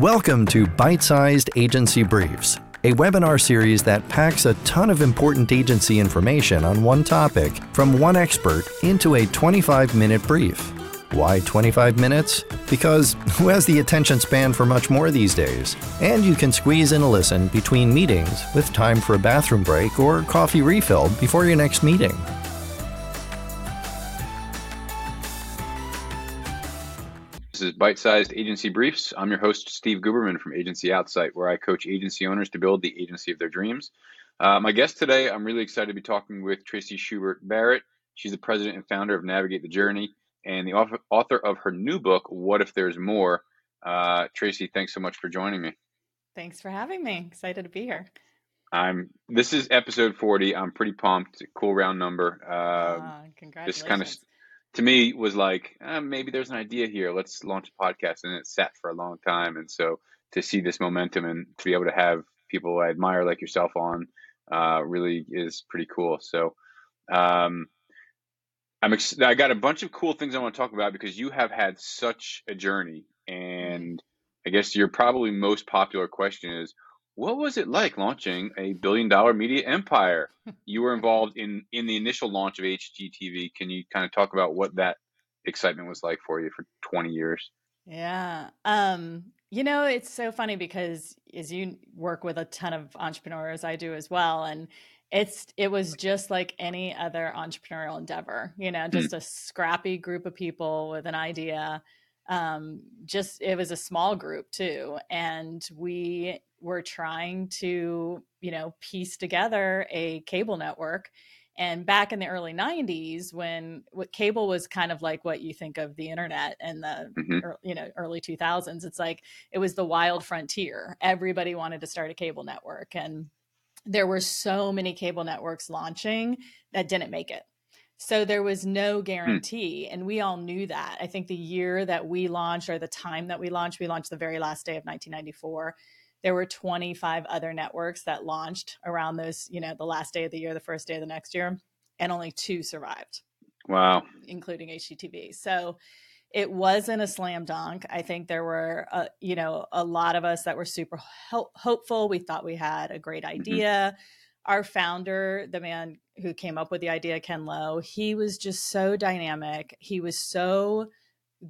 Welcome to Bite Sized Agency Briefs, a webinar series that packs a ton of important agency information on one topic from one expert into a 25 minute brief. Why 25 minutes? Because who has the attention span for much more these days? And you can squeeze in a listen between meetings with time for a bathroom break or coffee refill before your next meeting. Bite Sized Agency Briefs. I'm your host, Steve Guberman from Agency Outsight, where I coach agency owners to build the agency of their dreams. Uh, my guest today, I'm really excited to be talking with Traci Schubert Barrett. She's the president and founder of Navigate the Journey and the author of her new book, What If There's More. Uh, Traci, thanks so much for joining me. Thanks for having me. Excited to be here. I'm. This is episode 40. I'm pretty pumped. Cool round number. Uh, uh, congratulations. This kind of, to me, was like uh, maybe there's an idea here. Let's launch a podcast, and it sat for a long time. And so to see this momentum and to be able to have people I admire like yourself on uh, really is pretty cool. So. Um, I'm ex- I got a bunch of cool things I want to talk about because you have had such a journey, and I guess your probably most popular question is, what was it like launching a billion dollar media empire? you were involved in in the initial launch of HGTV. Can you kind of talk about what that excitement was like for you for 20 years? Yeah. Um, you know, it's so funny because as you work with a ton of entrepreneurs, I do as well, and it's it was just like any other entrepreneurial endeavor you know hmm. just a scrappy group of people with an idea um, just it was a small group too and we were trying to you know piece together a cable network and back in the early 90s when what cable was kind of like what you think of the internet and the mm-hmm. you know early 2000s it's like it was the wild frontier everybody wanted to start a cable network and there were so many cable networks launching that didn't make it. So there was no hmm. guarantee. Hmm. And we all knew that. I think the year that we launched or the time that we launched, we launched the very last day of 1994. There were 25 other networks that launched around those, you know, the last day of the year, the first day of the next year, and only two survived. Wow. Including HGTV. So it wasn't a slam dunk. I think there were, uh, you know, a lot of us that were super ho- hopeful. We thought we had a great mm-hmm. idea. Mm-hmm. Our founder, the man who came up with the idea, Ken Lowe, he was just so dynamic. He was so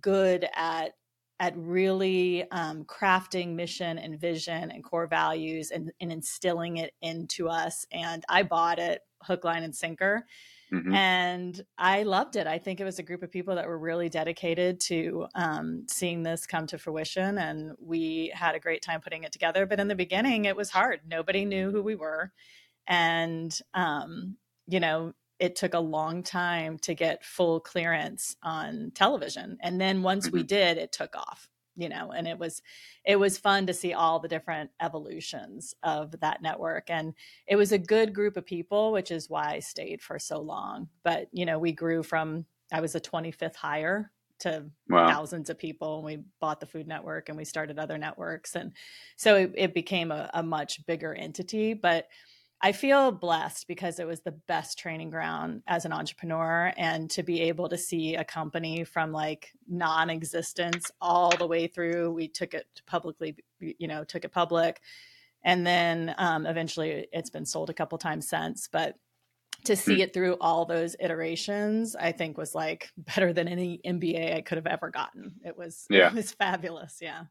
good at at really um, crafting mission and vision and core values and, and instilling it into us. And I bought it hook, line, and sinker Mm-hmm. And I loved it. I think it was a group of people that were really dedicated to um, seeing this come to fruition. And we had a great time putting it together. But in the beginning, it was hard. Nobody knew who we were. And, um, you know, it took a long time to get full clearance on television. And then once mm-hmm. we did, it took off you know and it was it was fun to see all the different evolutions of that network and it was a good group of people which is why i stayed for so long but you know we grew from i was a 25th hire to wow. thousands of people and we bought the food network and we started other networks and so it, it became a, a much bigger entity but I feel blessed because it was the best training ground as an entrepreneur and to be able to see a company from like non-existence all the way through. We took it publicly, you know, took it public. And then um, eventually it's been sold a couple times since, but to see mm. it through all those iterations, I think was like better than any MBA I could have ever gotten. It was, yeah. it was fabulous. Yeah.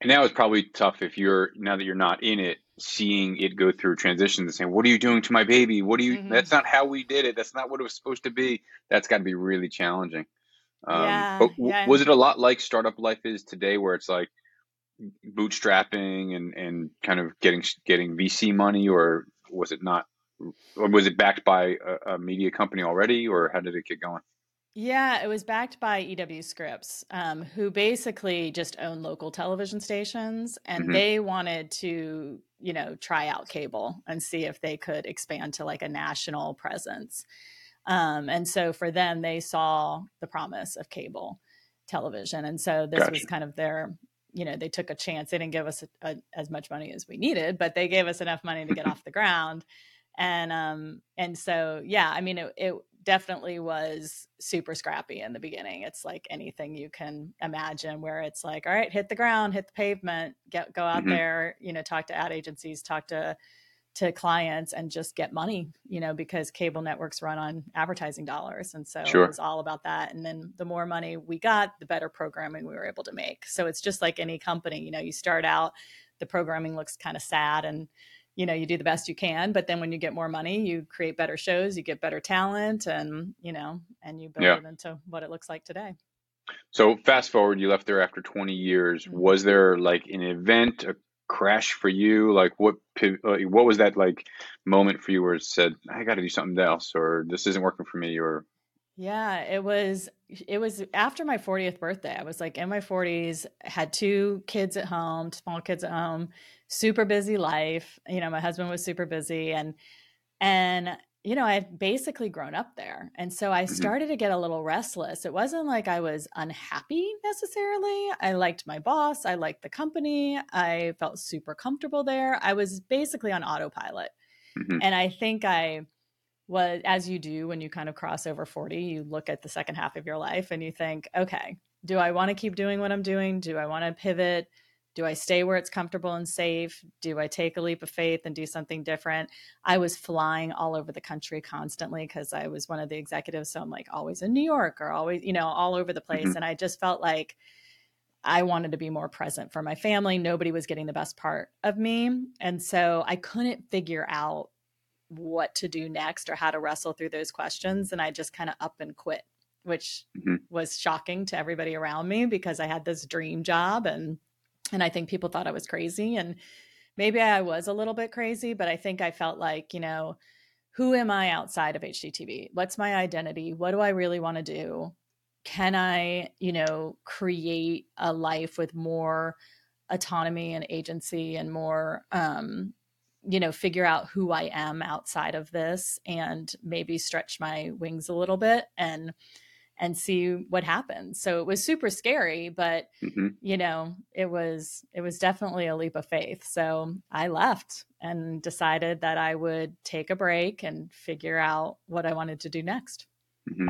And now it's probably tough if you're now that you're not in it, seeing it go through transitions and saying, "What are you doing to my baby? What do you? Mm-hmm. That's not how we did it. That's not what it was supposed to be." That's got to be really challenging. Um, yeah, but w- yeah. was it a lot like startup life is today, where it's like bootstrapping and and kind of getting getting VC money, or was it not? Or was it backed by a, a media company already, or how did it get going? Yeah, it was backed by EW Scripps, um, who basically just own local television stations, and mm-hmm. they wanted to, you know, try out cable and see if they could expand to like a national presence. Um, and so for them, they saw the promise of cable television, and so this gotcha. was kind of their, you know, they took a chance. They didn't give us a, a, as much money as we needed, but they gave us enough money to get off the ground and um and so yeah i mean it, it definitely was super scrappy in the beginning. It's like anything you can imagine where it's like, all right, hit the ground, hit the pavement, get go out mm-hmm. there, you know, talk to ad agencies, talk to to clients and just get money, you know, because cable networks run on advertising dollars. And so sure. it was all about that. And then the more money we got, the better programming we were able to make. So it's just like any company, you know, you start out, the programming looks kind of sad and you know you do the best you can but then when you get more money you create better shows you get better talent and you know and you build yeah. it into what it looks like today so fast forward you left there after 20 years mm-hmm. was there like an event a crash for you like what what was that like moment for you where it said i got to do something else or this isn't working for me or yeah, it was it was after my 40th birthday. I was like in my 40s, had two kids at home, small kids at home, super busy life. You know, my husband was super busy and and you know, I had basically grown up there. And so I mm-hmm. started to get a little restless. It wasn't like I was unhappy necessarily. I liked my boss, I liked the company, I felt super comfortable there. I was basically on autopilot. Mm-hmm. And I think I was as you do when you kind of cross over 40 you look at the second half of your life and you think okay do i want to keep doing what i'm doing do i want to pivot do i stay where it's comfortable and safe do i take a leap of faith and do something different i was flying all over the country constantly because i was one of the executives so i'm like always in new york or always you know all over the place mm-hmm. and i just felt like I wanted to be more present for my family. Nobody was getting the best part of me. And so I couldn't figure out what to do next or how to wrestle through those questions. And I just kind of up and quit, which mm-hmm. was shocking to everybody around me because I had this dream job and and I think people thought I was crazy. And maybe I was a little bit crazy, but I think I felt like, you know, who am I outside of HGTV? What's my identity? What do I really want to do? Can I, you know, create a life with more autonomy and agency and more um, you know, figure out who I am outside of this and maybe stretch my wings a little bit and and see what happens. So it was super scary, but mm-hmm. you know, it was it was definitely a leap of faith. So I left and decided that I would take a break and figure out what I wanted to do next. Mm-hmm.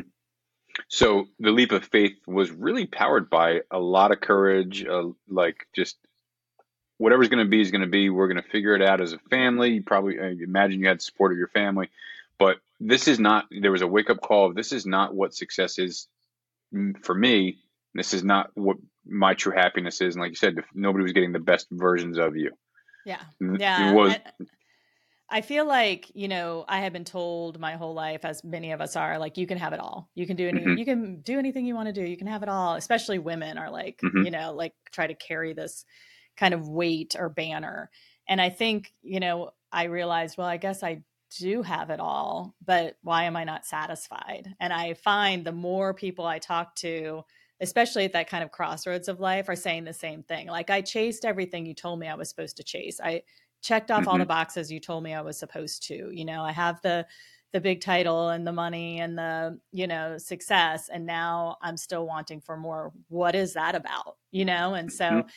So the leap of faith was really powered by a lot of courage, uh, like just whatever's going to be is going to be. We're going to figure it out as a family. You probably I imagine you had support of your family, but this is not. There was a wake up call. Of, this is not what success is for me. This is not what my true happiness is. And like you said, nobody was getting the best versions of you. Yeah, yeah. It was. I feel like, you know, I have been told my whole life, as many of us are, like you can have it all. You can do any, mm-hmm. you can do anything you want to do. You can have it all. Especially women are like, mm-hmm. you know, like try to carry this kind of weight or banner. And I think, you know, I realized, well, I guess I do have it all, but why am I not satisfied? And I find the more people I talk to, especially at that kind of crossroads of life, are saying the same thing. Like, I chased everything you told me I was supposed to chase. I checked off mm-hmm. all the boxes you told me I was supposed to. You know, I have the the big title and the money and the you know success and now i'm still wanting for more what is that about you know and so mm-hmm.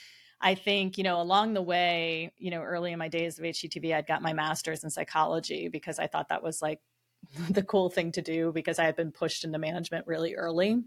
I think, you know, along the way, you know, early in my days of HGTV, I'd got my master's in psychology because I thought that was like the cool thing to do because I had been pushed into management really early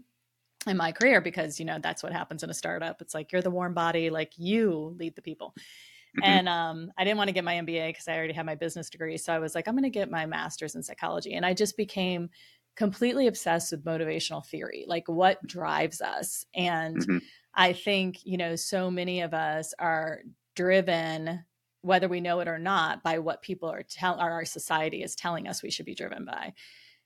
in my career because, you know, that's what happens in a startup. It's like you're the warm body, like you lead the people. Mm-hmm. And um, I didn't want to get my MBA because I already had my business degree. So I was like, I'm going to get my master's in psychology. And I just became completely obsessed with motivational theory, like what drives us. And mm-hmm. I think, you know, so many of us are driven, whether we know it or not, by what people are telling, our society is telling us we should be driven by.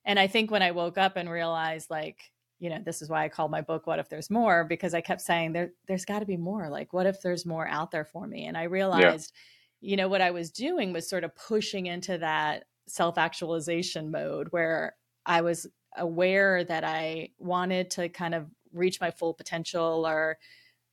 And I think when I woke up and realized, like, you know, this is why I called my book "What If There's More" because I kept saying there, there's got to be more. Like, what if there's more out there for me? And I realized, yeah. you know, what I was doing was sort of pushing into that self-actualization mode where I was aware that I wanted to kind of reach my full potential or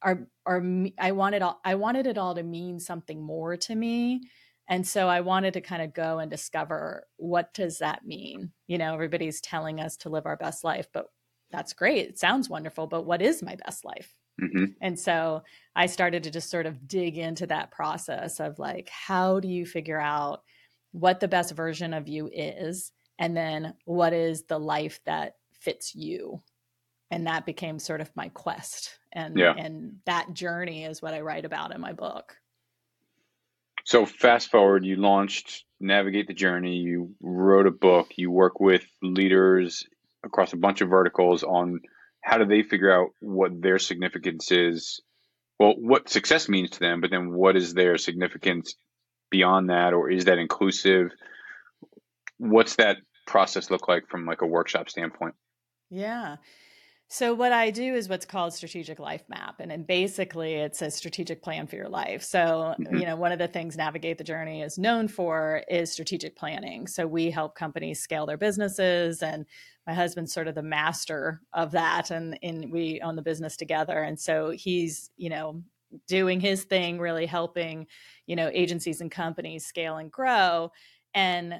or or I wanted all I wanted it all to mean something more to me. And so I wanted to kind of go and discover what does that mean? You know, everybody's telling us to live our best life, but that's great. It sounds wonderful, but what is my best life? Mm-hmm. And so I started to just sort of dig into that process of like, how do you figure out what the best version of you is? and then what is the life that fits you and that became sort of my quest and yeah. and that journey is what i write about in my book. So fast forward you launched navigate the journey you wrote a book you work with leaders across a bunch of verticals on how do they figure out what their significance is well what success means to them but then what is their significance beyond that or is that inclusive? What's that process look like from like a workshop standpoint? Yeah so what I do is what's called strategic life map and, basically it's a strategic plan for your life. So, mm-hmm. you know, one of the things Navigate the Journey is known for is strategic planning. So we help companies scale their businesses and my husband's sort of the master of that and, and we own the business together. And so he's, you know, doing his thing, really helping, you know, agencies and companies scale and grow. And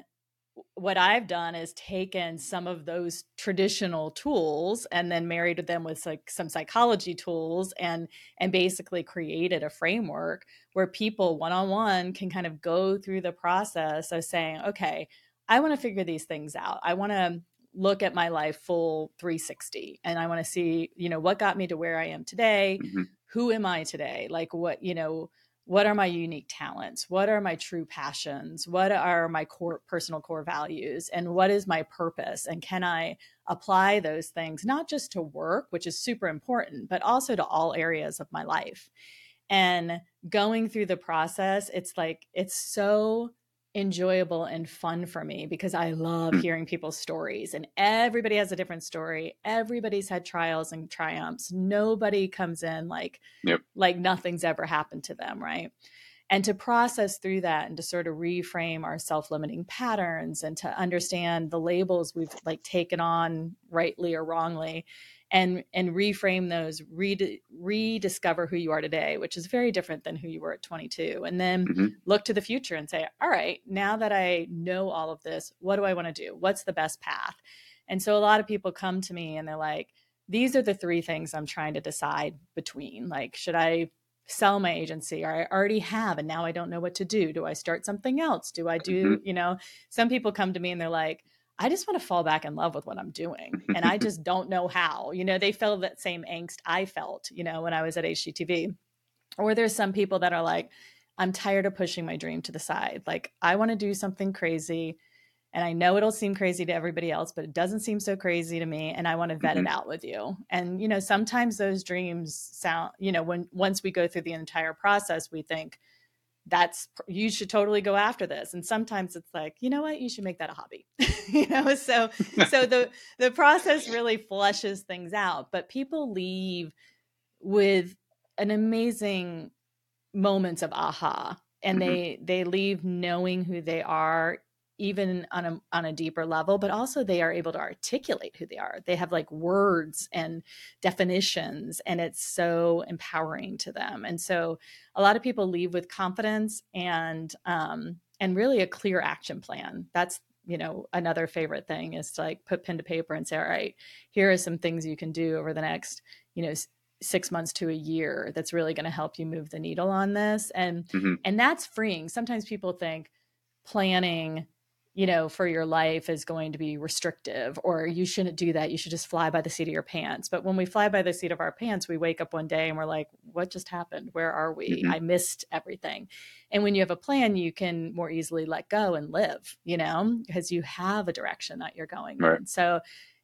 what I've done is taken some of those traditional tools and then married them with like some psychology tools and and basically created a framework where people one on one can kind of go through the process of saying, okay, I want to figure these things out. I want to look at my life full 360 and I want to see, you know, what got me to where I am today? Mm-hmm. Who am I today? Like what, you know, what are my unique talents? What are my true passions? What are my core personal core values? And what is my purpose? And can i apply those things not just to work which is super important but also to all areas of my life? And going through the process it's like it's so enjoyable and fun for me because I love mm. hearing people's stories and everybody has a different story. Everybody's had trials and triumphs. Nobody comes in like yep. like nothing's ever happened to them, right? And to process through that and to sort of reframe our self-limiting patterns and to understand the labels we've like taken on rightly or wrongly and and reframe those re- rediscover who you are today which is very different than who you were at 22 and then mm-hmm. look to the future and say all right now that i know all of this what do i want to do what's the best path and so a lot of people come to me and they're like these are the three things i'm trying to decide between like should i sell my agency or I already have and now I don't know what to do. Do I start something else? Do I do, mm-hmm. you know, some people come to me and they're like, I just want to fall back in love with what I'm doing. And I just don't know how. You know, they feel that same angst I felt, you know, when I was at HGTV. Or there's some people that are like, I'm tired of pushing my dream to the side. Like, I want to do something crazy. And I know it'll seem crazy to everybody else, but it doesn't seem so crazy to me. And I want to vet mm-hmm. it out with you. And, you know, sometimes those dreams sound, you know, when once we go through the entire process, we think, that's you should totally go after this. And sometimes it's like you know what? You should make that a hobby. You know so so the the process really flushes things out but people leave with an amazing moments of aha and mm-hmm. they they leave knowing who they are even on a on a deeper level but also they are able to articulate who they are. They have like words and definitions and it's so empowering to them. And so a lot of people leave with confidence and um and really a clear action plan. That's you know another favorite thing is to like put pen to paper and say all right here are some things you can do over the next you know six months to a year that's really going to help you move the needle on this. And mm-hmm. and that's freeing. Sometimes people think planning you know, for your life is going to be restrictive or you shouldn't do that. You should just fly by the seat of your pants. But when we fly by the seat of our pants, we wake up one day and we're like, what just happened? Where are we? Mm-hmm. I missed everything. And when you have a plan, you can more easily let go and live, you know, because you have a direction that you're going right. in. So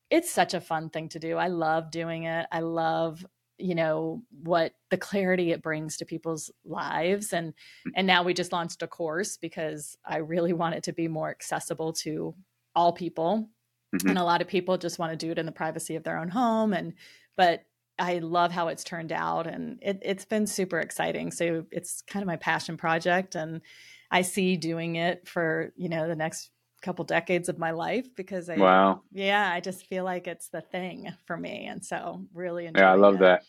it's such a fun thing to do. I love doing it. I love you know what the clarity it brings to people's lives and mm. and now we just launched a course because i really want it to be more accessible to all people mm-hmm. and a lot of people just want to do it in the privacy of their own home and but i love how it's turned out and it, it's been super exciting so it's kind of my passion project and i see doing it for you know the next couple decades of my life because I wow yeah I just feel like it's the thing for me and so really yeah I love it. that.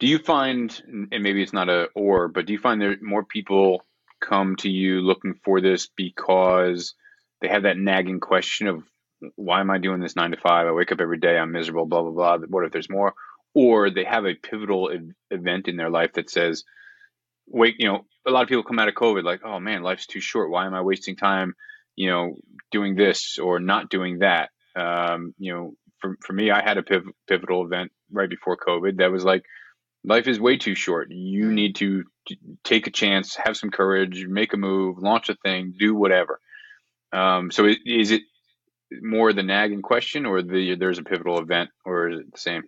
Do you find and maybe it's not a or but do you find there more people come to you looking for this because they have that nagging question of why am I doing this nine to five? I wake up every day, I'm miserable, blah blah blah. What if there's more? Or they have a pivotal event in their life that says, wait, you know, a lot of people come out of COVID like, oh man, life's too short. Why am I wasting time you know, doing this or not doing that. Um, you know, for, for me, I had a piv- pivotal event right before COVID that was like, life is way too short. You mm. need to, to, take a chance, have some courage, make a move, launch a thing, do whatever. Um, so is it more the nagging question or the there's a pivotal event or is it the same?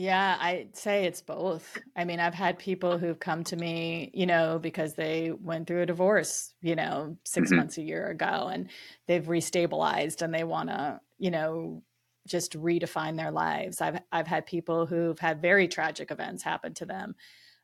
Yeah, I'd say it's both. I mean, I've had people who've come to me, you know, because they went through a divorce, you know, 6 mm-hmm. months a year ago and they've restabilized and they want to, you know, just redefine their lives. I've I've had people who've had very tragic events happen to them.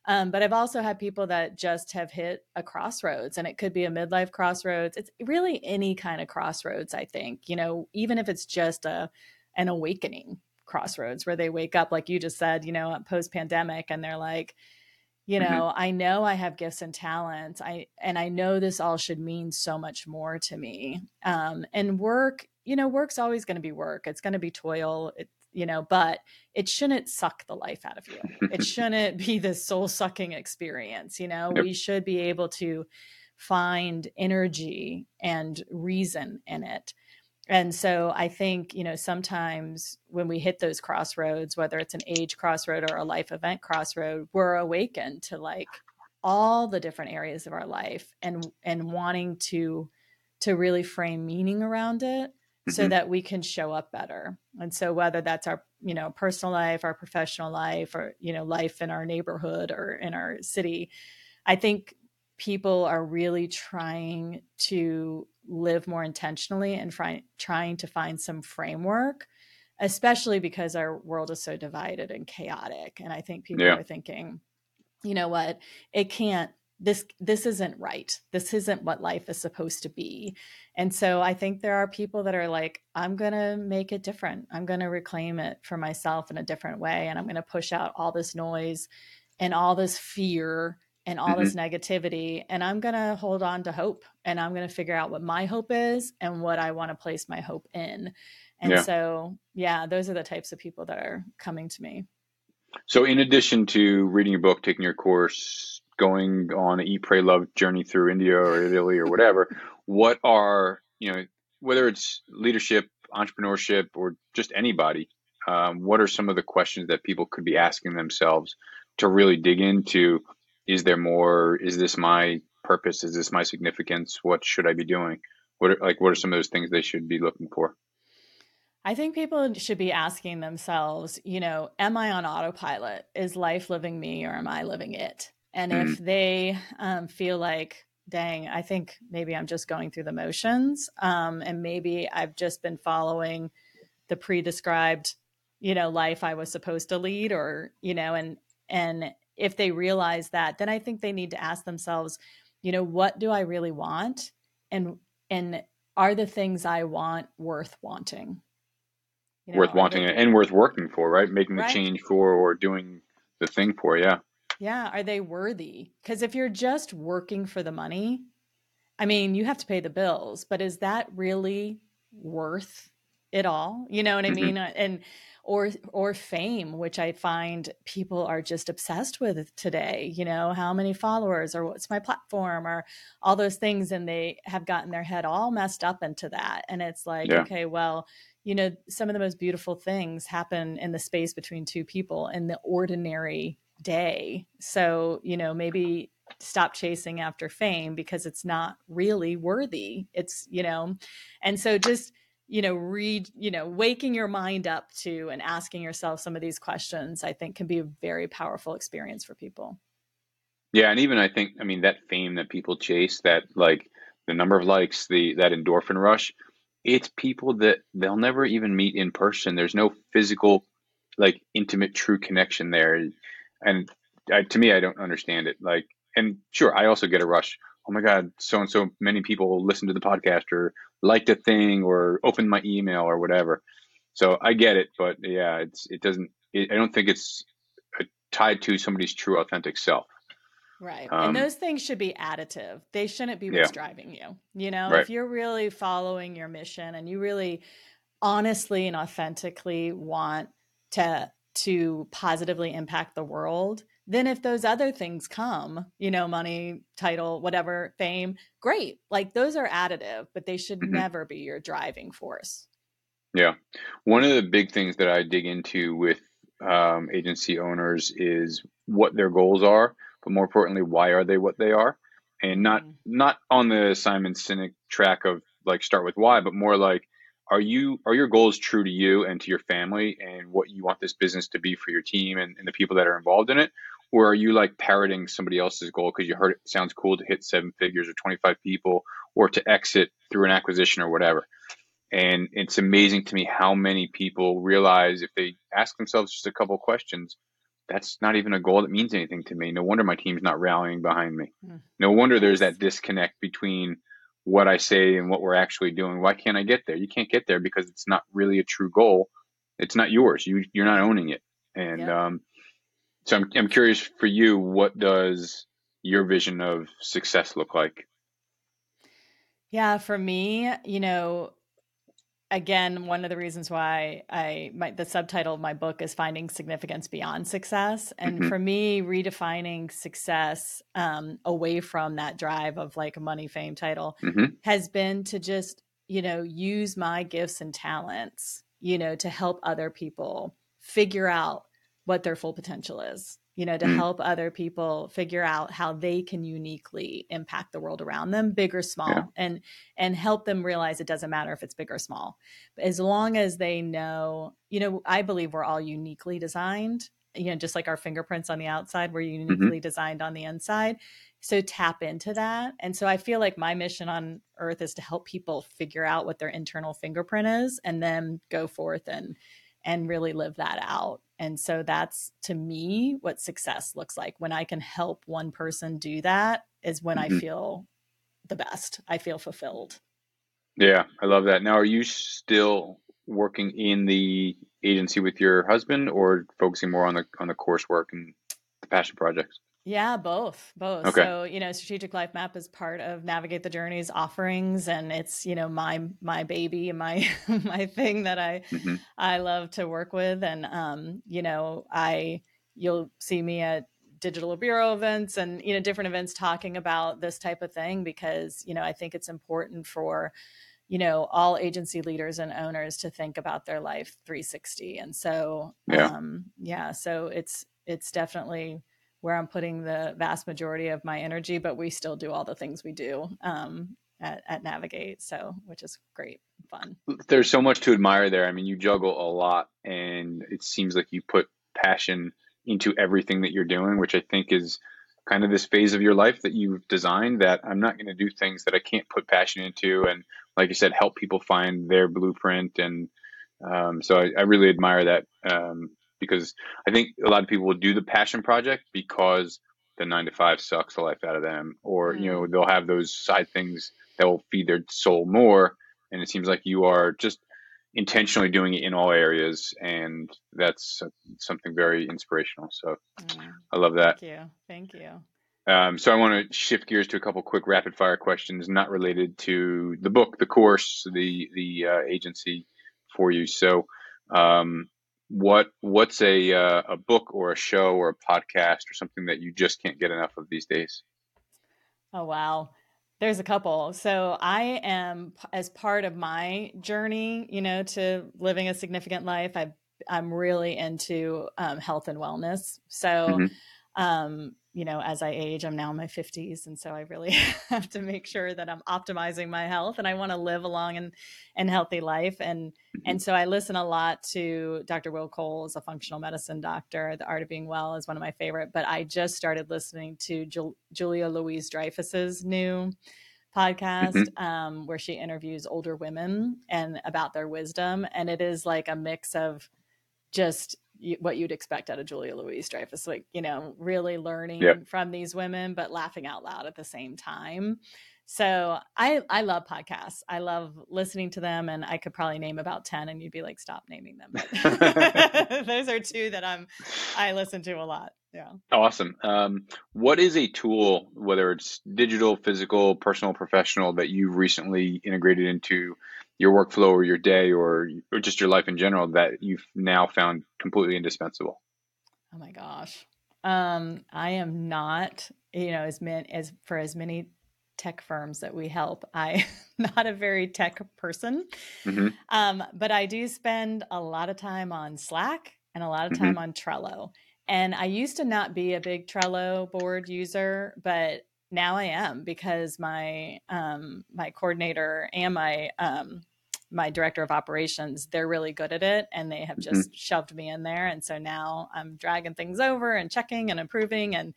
Um, but I've also had people that just have hit a crossroads, and it could be a midlife crossroads. It's really any kind of crossroads, I think. You know, even if it's just a an awakening crossroads where they wake up, like you just said, you know, post pandemic, and they're like, you mm-hmm. know, mm-hmm. I know I have gifts and talents. I and I know this all should mean so much more to me. Um, and work, you know, work's always going to be work. It's going to be toil. It, you know, but it shouldn't suck the life out of you. it shouldn't be this soul sucking experience. You know, yep. we should be able to find energy and reason in it. And so I think, you know, sometimes when we hit those crossroads, whether it's an age crossroad or a life event crossroad, we're awakened to like all the different areas of our life and and wanting to to really frame meaning around it so mm-hmm. that we can show up better. And so whether that's our, you know, personal life, our professional life, or, you know, life in our neighborhood or in our city, I think people are really trying to live more intentionally and try, trying to find some framework, especially because our world is so divided and chaotic. And I think people yeah. are thinking, you know what, it can't this this isn't right this isn't what life is supposed to be and so i think there are people that are like i'm going to make it different i'm going to reclaim it for myself in a different way and i'm going to push out all this noise and all this fear and all mm-hmm. this negativity and i'm going to hold on to hope and i'm going to figure out what my hope is and what i want to place my hope in and yeah. so yeah those are the types of people that are coming to me so in addition to reading your book taking your course going on an eat, pray, love journey through India or Italy or whatever, what are, you know, whether it's leadership, entrepreneurship, or just anybody, um, what are some of the questions that people could be asking themselves to really dig into? Is there more? Is this my purpose? Is this my significance? What should I be doing? What are, like what are some of those things they should be looking for? I think people should be asking themselves, you know, am I on autopilot? Is life living me or am I living it? And mm. if they um, feel like, dang, I think maybe I'm just going through the motions, um, and maybe I've just been following the pre-described, you know, life I was supposed to lead, or you know, and and if they realize that, then I think they need to ask themselves, you know, what do I really want, and and are the things I want worth wanting? You know, worth wanting they, and worth working for, right? Making the right? change for or doing the thing for, yeah. Yeah. Are they worthy? Because if you're just working for the money, I mean, you have to pay the bills, but is that really worth it all? You know what I mm-hmm. mean? And or or fame, which I find people are just obsessed with today. You know, how many followers or what's my platform or all those things, and they have gotten their head all messed up into that. And it's like, yeah. okay, well, you know, some of the most beautiful things happen in the space between two people in the ordinary day. So, you know, maybe stop chasing after fame because it's not really worthy. It's, you know, and so just, you know, read, you know, waking your mind up to and asking yourself some of these questions, I think can be a very powerful experience for people. Yeah. And even I think, I mean, that fame that people chase, that like the number of likes, the, that endorphin rush, it's people that they'll never even meet in person. There's no physical, like intimate, true connection there and I, to me, I don't understand it. Like, and sure, I also get a rush. Oh my God, so and so many people listen to the podcast or liked a thing or opened my email or whatever. So I get it, but yeah, it's it doesn't. It, I don't think it's uh, tied to somebody's true, authentic self. Right. Um, and those things should be additive. They shouldn't be what's yeah. driving you. You know, right. if you're really following your mission and you really honestly and authentically want to to positively impact the world, then if those other things come, you know, money, title, whatever, fame, great. Like those are additive, but they should mm-hmm. never be your driving force. Yeah. One of the big things that I dig into with um, agency owners is what their goals are, but more importantly, why are they what they are? And not mm-hmm. not on the Simon Sinek track of like start with why, but more like are you are your goals true to you and to your family and what you want this business to be for your team and, and the people that are involved in it or are you like parroting somebody else's goal because you heard it sounds cool to hit seven figures or 25 people or to exit through an acquisition or whatever and it's amazing to me how many people realize if they ask themselves just a couple questions that's not even a goal that means anything to me no wonder my team's not rallying behind me hmm. no wonder there's that disconnect between what I say and what we're actually doing. Why can't I get there? You can't get there because it's not really a true goal. It's not yours. You you're not owning it. And yep. um, so I'm I'm curious for you, what does your vision of success look like? Yeah, for me, you know, again one of the reasons why i my, the subtitle of my book is finding significance beyond success and mm-hmm. for me redefining success um, away from that drive of like a money fame title mm-hmm. has been to just you know use my gifts and talents you know to help other people figure out what their full potential is you know, to mm. help other people figure out how they can uniquely impact the world around them, big or small, yeah. and and help them realize it doesn't matter if it's big or small. As long as they know, you know, I believe we're all uniquely designed, you know, just like our fingerprints on the outside, we're mm-hmm. uniquely mm-hmm. designed on the inside. So tap into that. And so I feel like my mission on earth is to help people figure out what their internal fingerprint is and then go forth and and really live that out. And so that's to me what success looks like. When I can help one person do that is when mm-hmm. I feel the best. I feel fulfilled. Yeah, I love that. Now, are you still working in the agency with your husband or focusing more on the on the coursework and the passion projects? Yeah, both, both. Okay. So, you know, strategic life map is part of Navigate the Journeys offerings and it's, you know, my my baby and my my thing that I mm-hmm. I love to work with and um, you know, I you'll see me at digital bureau events and you know different events talking about this type of thing because, you know, I think it's important for you know all agency leaders and owners to think about their life 360 and so yeah. um yeah so it's it's definitely where I'm putting the vast majority of my energy, but we still do all the things we do um, at, at Navigate. So, which is great, fun. There's so much to admire there. I mean, you juggle a lot, and it seems like you put passion into everything that you're doing, which I think is kind of this phase of your life that you've designed that I'm not going to do things that I can't put passion into. And like you said, help people find their blueprint. And um, so I, I, really admire that um, because I think a lot of people will do the passion project because the nine to five sucks the life out of them, or mm. you know mm. they'll have those side things that will feed their soul more. And it seems like you are just intentionally doing it in all areas, and that's something very inspirational. So mm. I love that. Thank you. Thank you. Um, so I want to shift gears to a couple quick rapid fire questions, not related to the book, the course, the the uh, agency for you. So um, what what's a uh, a book or a show or a podcast or something that you just can't get enough of these days? Oh wow. There's a couple. So I am as part of my journey, you know, to living a significant life. I I'm really into um, health and wellness. So mm-hmm um, you know, as I age, I'm now in my 50s. And so I really have to make sure that I'm optimizing my health and I want to live a long and, and healthy life. And, mm-hmm. and so I listen a lot to Dr. Will Cole as a functional medicine doctor. The Art of Being Well is one of my favorite, but I just started listening to Julia Louis-Dreyfus's new podcast mm-hmm. um, where she interviews older women and about their wisdom. And it is like a mix of just what you'd expect out of Julia Louis-Dreyfus, like, you know, really learning yep. from these women, but laughing out loud at the same time. So I I love podcasts. I love listening to them, and I could probably name about ten, and you'd be like, "Stop naming them." those are two that I'm I listen to a lot. Yeah. Awesome. Um, what is a tool, whether it's digital, physical, personal, professional, that you've recently integrated into your workflow or your day or or just your life in general that you've now found completely indispensable? Oh my gosh. Um, I am not, you know, as many as for as many tech firms that we help. I'm not a very tech person, mm-hmm. um, but I do spend a lot of time on Slack and a lot of time mm-hmm. on Trello. And I used to not be a big Trello board user, but now I am because my um, my coordinator and my um, my director of operations they're really good at it and they have mm-hmm. just mm-hmm. shoved me in there and so now i'm dragging things over and checking and improving and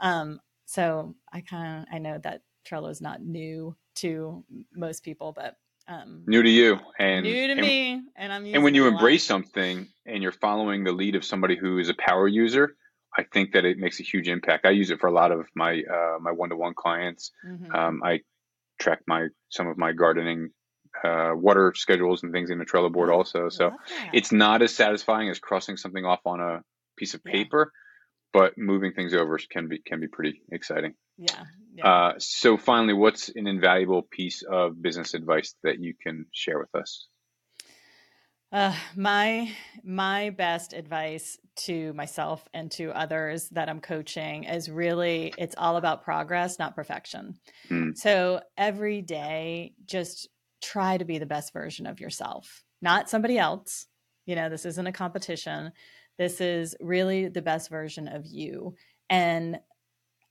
um, so i kind of i know that trello is not new to most people but um, new to you and new to and, me and i'm and when you embrace something and you're following the lead of somebody who is a power user i think that it makes a huge impact i use it for a lot of my uh, my one-to-one clients mm-hmm. um, i track my some of my gardening uh, water schedules and things in the Trello board oh, also. So it's not as satisfying as crossing something off on a piece of paper, yeah. but moving things over can be can be pretty exciting. Yeah. yeah. Uh, so finally, what's an invaluable piece of business advice that you can share with us? Uh, my my best advice to myself and to others that I'm coaching is really it's all about progress, not perfection. Mm. So every day, just try to be the best version of yourself, not somebody else. You know, this isn't a competition. This is really the best version of you. And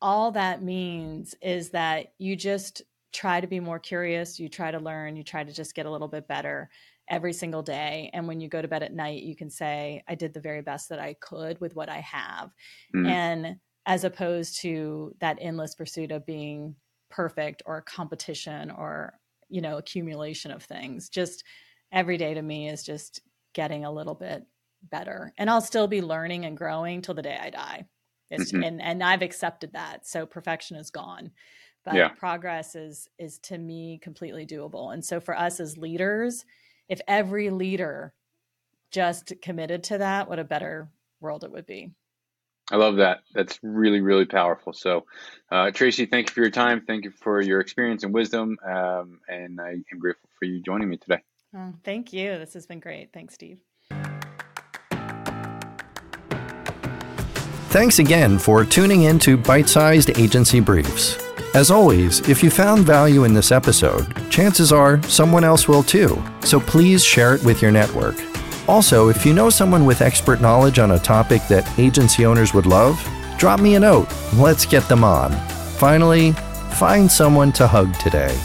all that means is that you just try to be more curious, you try to learn, you try to just get a little bit better every single day. And when you go to bed at night, you can say, I did the very best that I could with what I have. Mm. And as opposed to that endless pursuit of being perfect or competition or you know accumulation of things just every day to me is just getting a little bit better and i'll still be learning and growing till the day i die mm-hmm. and and i've accepted that so perfection is gone but yeah. progress is is to me completely doable and so for us as leaders if every leader just committed to that what a better world it would be I love that. That's really, really powerful. So, uh, Traci, thank you for your time. Thank you for your experience and wisdom. Um, and I am grateful for you joining me today. Oh, thank you. This has been great. Thanks, Steve. Thanks again for tuning in to Bite Sized Agency Briefs. As always, if you found value in this episode, chances are someone else will too. So please share it with your network. Also, if you know someone with expert knowledge on a topic that agency owners would love, drop me a note. Let's get them on. Finally, find someone to hug today.